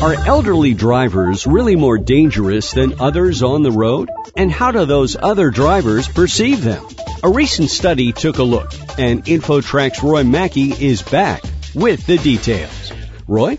Are elderly drivers really more dangerous than others on the road? And how do those other drivers perceive them? A recent study took a look, and InfoTrack's Roy Mackey is back with the details. Roy?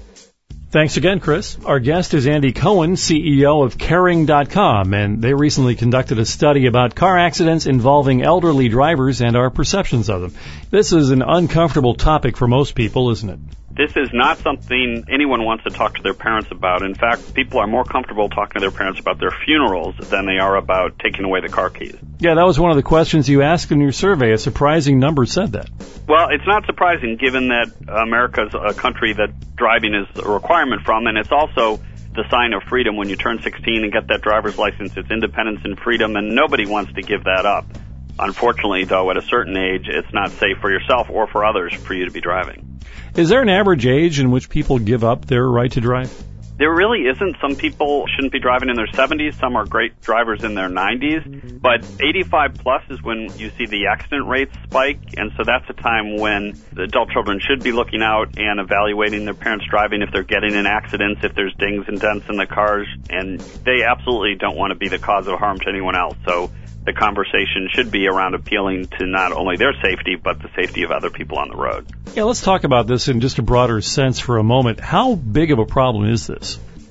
Thanks again, Chris. Our guest is Andy Cohen, CEO of Caring.com, and they recently conducted a study about car accidents involving elderly drivers and our perceptions of them. This is an uncomfortable topic for most people, isn't it? This is not something anyone wants to talk to their parents about. In fact, people are more comfortable talking to their parents about their funerals than they are about taking away the car keys. Yeah, that was one of the questions you asked in your survey. A surprising number said that. Well, it's not surprising given that America's a country that driving is a requirement from, and it's also the sign of freedom when you turn 16 and get that driver's license. It's independence and freedom, and nobody wants to give that up. Unfortunately, though, at a certain age, it's not safe for yourself or for others for you to be driving. Is there an average age in which people give up their right to drive? There really isn't. Some people shouldn't be driving in their 70s. Some are great drivers in their 90s. But 85 plus is when you see the accident rates spike. And so that's a time when the adult children should be looking out and evaluating their parents driving if they're getting in accidents, if there's dings and dents in the cars. And they absolutely don't want to be the cause of harm to anyone else. So the conversation should be around appealing to not only their safety, but the safety of other people on the road. Yeah, let's talk about this in just a broader sense for a moment. How big of a problem is this?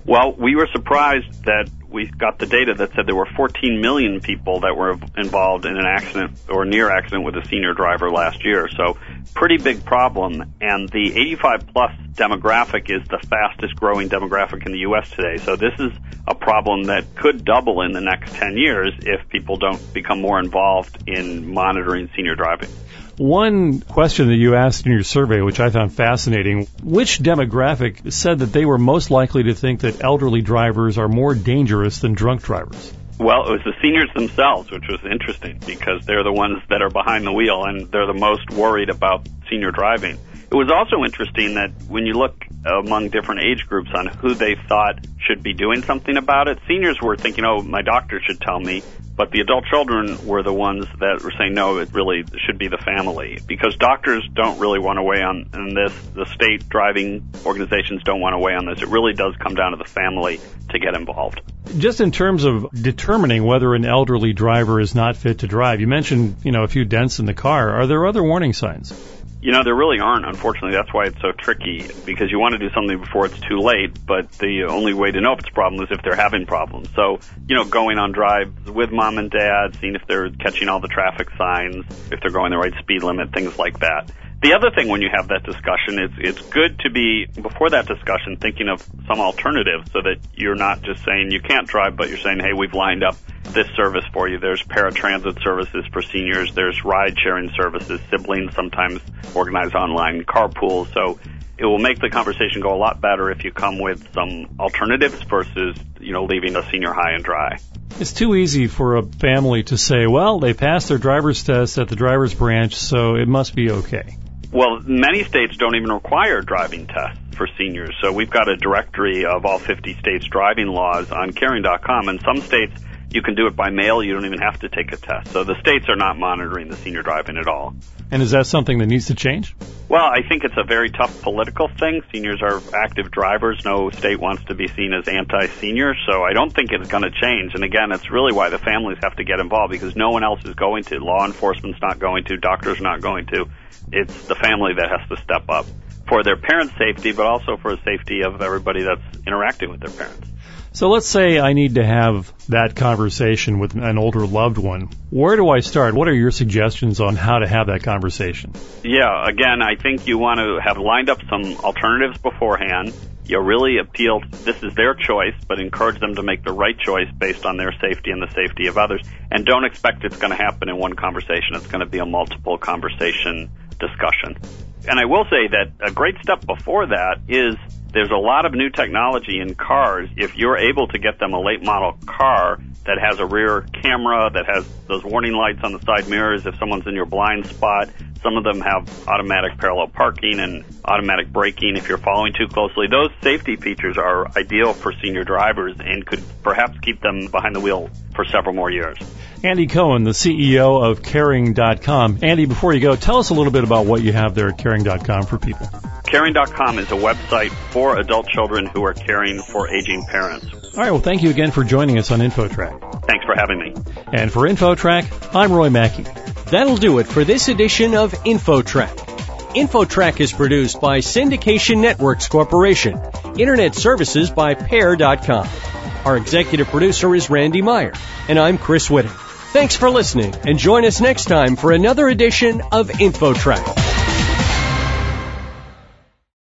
Well, we were surprised that we got the data that said there were 14 million people that were involved in an accident or near accident with a senior driver last year. So pretty big problem. And the 85 plus demographic is the fastest growing demographic in the U.S. today. So this is a problem that could double in the next 10 years if people don't become more involved in monitoring senior driving. One question that you asked in your survey, which I found fascinating, which demographic said that they were most likely to think that elderly drivers are more dangerous than drunk drivers? Well, it was the seniors themselves, which was interesting because they're the ones that are behind the wheel and they're the most worried about senior driving. It was also interesting that when you look among different age groups on who they thought should be doing something about it, seniors were thinking, oh, my doctor should tell me. But the adult children were the ones that were saying, no, it really should be the family. Because doctors don't really want to weigh on, on this. The state driving organizations don't want to weigh on this. It really does come down to the family to get involved. Just in terms of determining whether an elderly driver is not fit to drive, you mentioned, you know, a few dents in the car. Are there other warning signs? You know, there really aren't, unfortunately. That's why it's so tricky, because you want to do something before it's too late, but the only way to know if it's a problem is if they're having problems. So, you know, going on drives with mom and dad, seeing if they're catching all the traffic signs, if they're going the right speed limit, things like that. The other thing when you have that discussion is it's good to be, before that discussion, thinking of some alternatives so that you're not just saying you can't drive, but you're saying, hey, we've lined up this service for you. There's paratransit services for seniors. There's ride sharing services. Siblings sometimes organize online carpools. So it will make the conversation go a lot better if you come with some alternatives versus, you know, leaving a senior high and dry. It's too easy for a family to say, well, they passed their driver's test at the driver's branch, so it must be okay. Well, many states don't even require driving tests for seniors. So we've got a directory of all 50 states' driving laws on caring.com, and some states you can do it by mail. You don't even have to take a test. So the states are not monitoring the senior driving at all. And is that something that needs to change? Well, I think it's a very tough political thing. Seniors are active drivers. No state wants to be seen as anti-senior, so I don't think it's going to change. And again, it's really why the families have to get involved because no one else is going to. Law enforcement's not going to. Doctors are not going to. It's the family that has to step up for their parents' safety, but also for the safety of everybody that's interacting with their parents. So let's say I need to have that conversation with an older loved one. Where do I start? What are your suggestions on how to have that conversation? Yeah, again, I think you want to have lined up some alternatives beforehand. You really appeal, this is their choice, but encourage them to make the right choice based on their safety and the safety of others. And don't expect it's going to happen in one conversation. It's going to be a multiple conversation discussion. And I will say that a great step before that is there's a lot of new technology in cars. If you're able to get them a late model car that has a rear camera, that has those warning lights on the side mirrors if someone's in your blind spot, some of them have automatic parallel parking and automatic braking if you're following too closely. Those safety features are ideal for senior drivers and could perhaps keep them behind the wheel for several more years. Andy Cohen, the CEO of Caring.com. Andy, before you go, tell us a little bit about what you have there at Caring.com for people. Caring.com is a website for adult children who are caring for aging parents. All right, well, thank you again for joining us on InfoTrack. Thanks for having me. And for InfoTrack, I'm Roy Mackey. That'll do it for this edition of InfoTrack. InfoTrack is produced by Syndication Networks Corporation. Internet services by Pair.com. Our executive producer is Randy Meyer, and I'm Chris Whitting. Thanks for listening, and join us next time for another edition of InfoTrack.